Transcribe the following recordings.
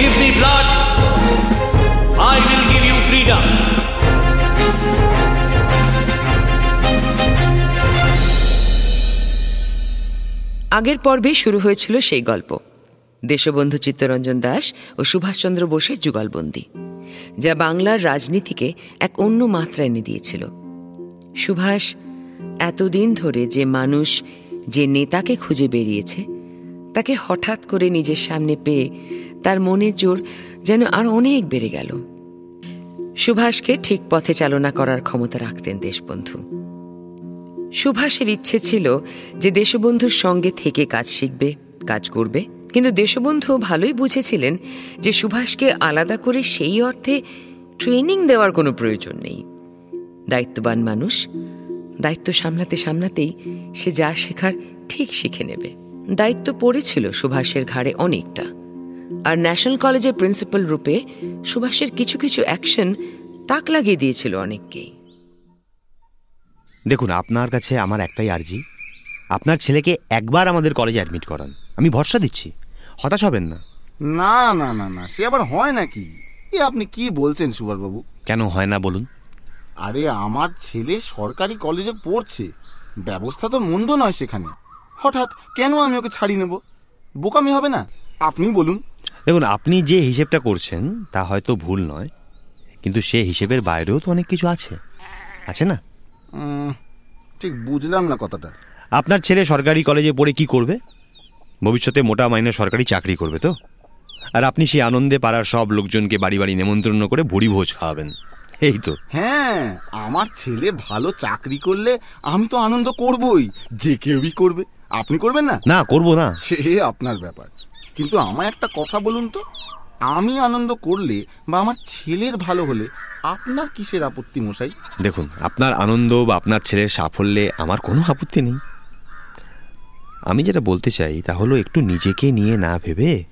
Give me blood, I will give you freedom. আগের পর্বে শুরু হয়েছিল সেই গল্প। দেশবন্ধু চিত্তরঞ্জন দাস ও সুভাষচন্দ্র বোসের যুগলবন্দি যা বাংলার রাজনীতিকে এক অন্য মাত্রা এনে দিয়েছিল। সুভাষ এতদিন ধরে যে মানুষ যে নেতাকে খুঁজে বেরিয়েছে তাকে হঠাৎ করে নিজের সামনে পেয়ে তার মনের জোর যেন আর অনেক বেড়ে গেল। সুভাষকে ঠিক পথে চালনা করার ক্ষমতা রাখতেন দেশবন্ধু। সুভাষের ইচ্ছে ছিল যে দেশবন্ধুর সঙ্গে থেকে কাজ শিখবে, কাজ করবে। কিন্তু দেশবন্ধু ভালোই বুঝেছিলেন যে সুভাষকে আলাদা করে সেই অর্থে ট্রেনিং দেওয়ার কোনো প্রয়োজন নেই। দায়িত্ববান মানুষ, দায়িত্ব সামলাতে সামলাতেই সে যা শেখার ঠিক শিখে নেবে। দায়িত্ব পড়েছিল সুভাষের ঘাড়ে অনেকটা। আর ন্যাশনাল কলেজের প্রিন্সিপাল রূপে সুভাষের কিছু কিছু অ্যাকশন তাক লাগিয়ে দিয়েছিল অনেককেই। দেখুন আপনার কাছে আমার একটাই আর্জি। আপনার ছেলেকে একবার আমাদের কলেজে অ্যাডমিট করান। আমি ভরসা দিচ্ছি। হতাশ হবেন না। না না না না সে আবার হয় নাকি? এ আপনি কি বলছেন সুভাষবাবু? কেন হয় না বলুন। আরে আমার ছেলে সরকারি কলেজে পড়ছে। ব্যবস্থা তো মন্দ নয় সেখানে। হঠাৎ কেন আমি ওকে ছাড়িয়ে নেব? বোকামি হবে না? আপনি বলুন। দেখুন আপনি যে হিসেবটা করছেন তা হয়তো ভুল নয় কিন্তু সে হিসেবের বাইরেও তো অনেক কিছু আছে। আছে না? ঠিক বুঝলাম না কথাটা। আপনার ছেলে সরকারি কলেজে পড়ে কি করবে? ভবিষ্যতে মোটা মাইনে সরকারি চাকরি করবে তো? আর আপনি সেই আনন্দে পাড়ার সব লোকজনকে বাড়ি বাড়ি নেমন্ত্রণ করে ভুড়ি ভোজ খাওয়াবেন। এই তো। হ্যাঁ আমার ছেলে ভালো চাকরি করলে আমি তো আনন্দ করবই যে কেউই করবে। আপনি করবেন না? না করব না। সে আপনার ব্যাপার। কিন্তু আমায় একটা কথা বলুন তো। আমি আনন্দ করলে বা আমার ছেলের ভালো হলে আপনার কিসের আপত্তি মশাই? দেখুন আপনার আনন্দ বা আপনার ছেলের সাফল্যে আমার কোনো আপত্তি নেই। আমি যেটা বলতে চাই তা হলো একটু নিজেকে নিয়ে না ভেবে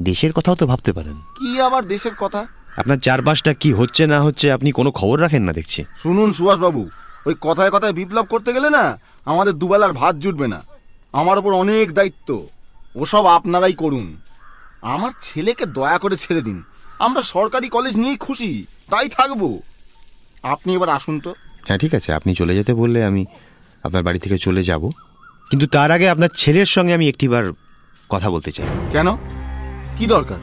দেশের কথাও তো ভাবতে পারেন। কি আবার দেশের কথা? আপনার চারপাশটা কি হচ্ছে না হচ্ছে আপনি কোনো খবর রাখেন না দেখছি। শুনুন সুভাষবাবু ওই কথায় কথায় বিপ্লব করতে গেলে না আমাদের দুবেলার ভাত জুটবে না। আমার ওপর অনেক দায়িত্ব। ওসব আপনারাই করুন। আমার ছেলেকে দয়া করে ছেড়ে দিন। আমরা সরকারি কলেজ নিয়েই খুশি তাই থাকব। আপনি এবার আসুন তো। হ্যাঁ ঠিক আছে। আপনি চলে যেতে বললে আমি আপনার বাড়ি থেকে চলে যাব। কিন্তু তার আগে আপনার ছেলের সঙ্গে আমি একটিবার কথা বলতে চাই। কেন? কি দরকার?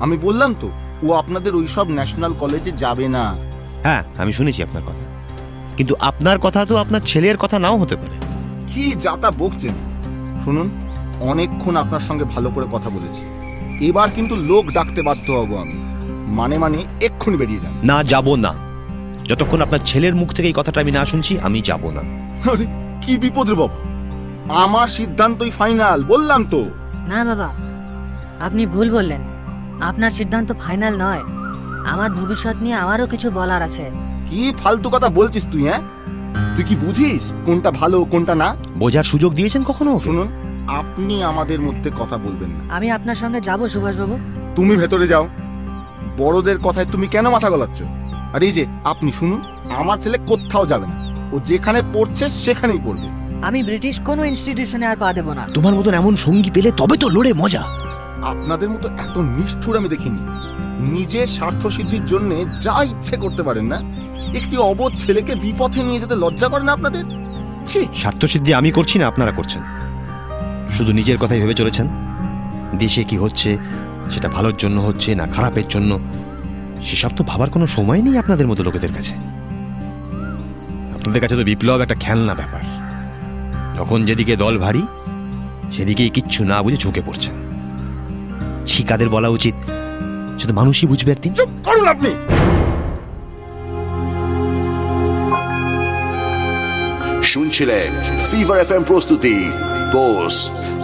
আমি বললাম তো ও আপনাদের ওই সব ন্যাশনাল কলেজে যাবে না। হ্যাঁ আমি শুনেছি আপনার কথা। কিন্তু আপনার কথা তো আপনার ছেলের কথা নাও হতে পারে। কি যাতা বকছেন? শুনুন। অনেকক্ষণ আপনার সঙ্গে ভালো করে কথা বলেছি। এবার কিন্তু লোক ডাকতে বাধ্য হব আমি। মানে মানে এক্ষুনি বেরিয়ে যান। না যাব না। যতক্ষণ আপনার ছেলের মুখ থেকে এই কথাটা আমি না শুনছি আমি যাব না। আরে কি বিপদ রে বাবা। আমার সিদ্ধান্তই ফাইনাল বললাম তো। না বাবা আপনি ভুল বললেন। আপনার সিদ্ধান্ত ফাইনাল নয়। আমার ভবিষ্যৎ নিয়ে আমারও কিছু বলার আছে। কি ফালতু কথা বলছিস তুই হ্যাঁ? তুই কি বুঝিস কোনটা ভালো কোনটা না? বোঝার সুযোগ দিয়েছেন কখনো? শুনুন। আপনি আমাদের মধ্যে কথা বলবেন না। আমি আপনার সঙ্গে যাব সুভাষবাবু। তুমি ভেতরে যাও। বড়দের কথায় তুমি কেন মাথা গলাচ্ছ? আর এই যে আপনি শুনুন আমার ছেলে কোথাও যাবে না। ও যেখানে পড়ছে সেখানেই পড়বে। আমি ব্রিটিশ কোনো ইনস্টিটিউশনে আর পা দেবো না। তোমার মতন এমন সঙ্গী পেলে তবে তো লড়ে মজা। আপনাদের মতো এত নিষ্ঠুর আমি দেখিনি। নিজের স্বার্থ সিদ্ধির জন্য যা ইচ্ছে করতে পারেন না একটি অবোধ ছেলেকে বিপথে নিয়ে যেতে লজ্জা করে না আপনাদের? ছি! স্বার্থসিদ্ধি আমি করছি না আপনারা করছেন। শুধু নিজের কথাই ভেবে চলেছেন? দেশে কি হচ্ছে, সেটা ভালোর জন্য হচ্ছে না খারাপের জন্য? সেসব তো ভাবার কোনো সময় নেই আপনাদের মতো লোকেদের কাছে। আপনাদের কাছে তো বিপ্লব একটা খেলনা ব্যাপার। যখন যেদিকে দল ভারী, সেদিকেই কিচ্ছু না বুঝে ঝুঁকে পড়ছেন। শিকাদের বলা উচিত শুধু মানুষই বুঝবে একদিন। চুপ করুন আপনি! শুনছিলেন ফিভার এফ প্রস্তুতি বোস